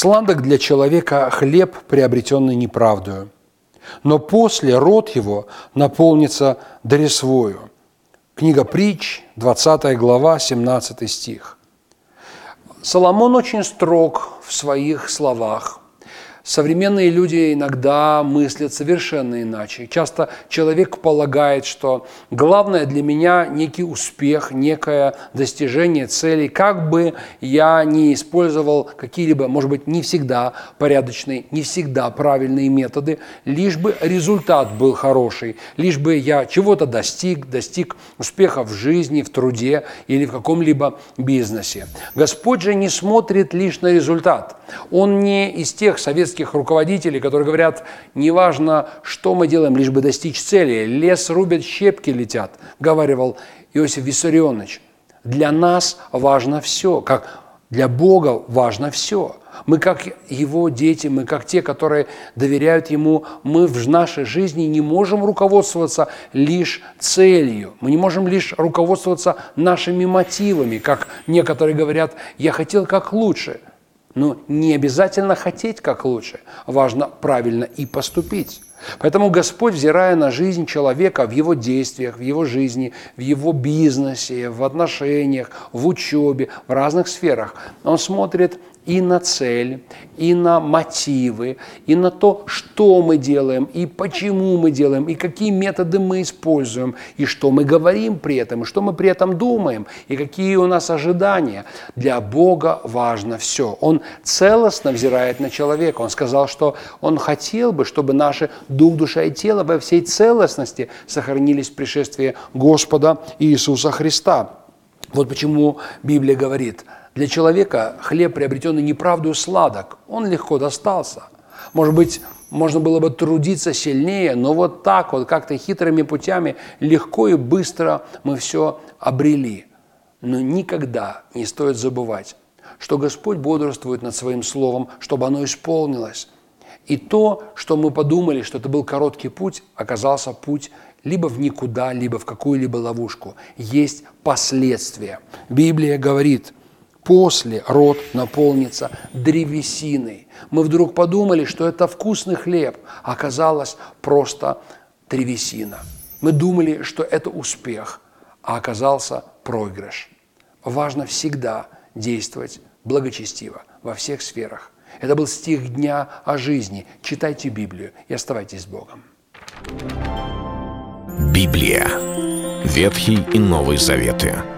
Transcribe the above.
Сладок для человека хлеб, приобретенный неправдою, но после рот его наполнится доресвою. Книга притч, 20 глава, 17 стих. Соломон очень строг в своих словах – Современные люди иногда мыслят совершенно иначе. Часто человек полагает, что главное для меня некий успех, некое достижение целей, как бы я не использовал какие-либо, может быть, не всегда порядочные, не всегда правильные методы, лишь бы результат был хороший, лишь бы я чего-то достиг, достиг успеха в жизни, в труде или в каком-либо бизнесе. Господь же не смотрит лишь на результат. Он не из тех советских политических руководителей, которые говорят, неважно, что мы делаем, лишь бы достичь цели. Лес рубят, щепки летят, говаривал Иосиф Виссарионович. Для нас важно все, как для Бога важно все. Мы как Его дети, мы как те, которые доверяют Ему, мы в нашей жизни не можем руководствоваться лишь целью, мы не можем лишь руководствоваться нашими мотивами, как некоторые говорят, я хотел как лучше – но не обязательно хотеть как лучше, важно правильно и поступить. Поэтому Господь, взирая на жизнь человека в его действиях, в его жизни, в его бизнесе, в отношениях, в учебе, в разных сферах, Он смотрит и на цель, и на мотивы, и на то, что мы делаем, и почему мы делаем, и какие методы мы используем, и что мы говорим при этом, и что мы при этом думаем, и какие у нас ожидания. Для Бога важно все. Он целостно взирает на человека. Он сказал, что Он хотел бы, чтобы наши дух, душа и тело во всей целостности сохранились в пришествии Господа Иисуса Христа. Вот почему Библия говорит – для человека хлеб, приобретенный неправдою, сладок. Он легко достался. Может быть, можно было бы трудиться сильнее, но вот так вот, как-то хитрыми путями, легко и быстро мы все обрели. Но никогда не стоит забывать, что Господь бодрствует над Своим Словом, чтобы оно исполнилось. И то, что мы подумали, что это был короткий путь, оказался путь либо в никуда, либо в какую-либо ловушку. Есть последствия. Библия говорит – После рот наполнится древесиной. Мы вдруг подумали, что это вкусный хлеб, а оказалось просто древесина. Мы думали, что это успех, а оказался проигрыш. Важно всегда действовать благочестиво во всех сферах. Это был стих дня о жизни. Читайте Библию и оставайтесь с Богом. Библия. Ветхий и Новый Заветы.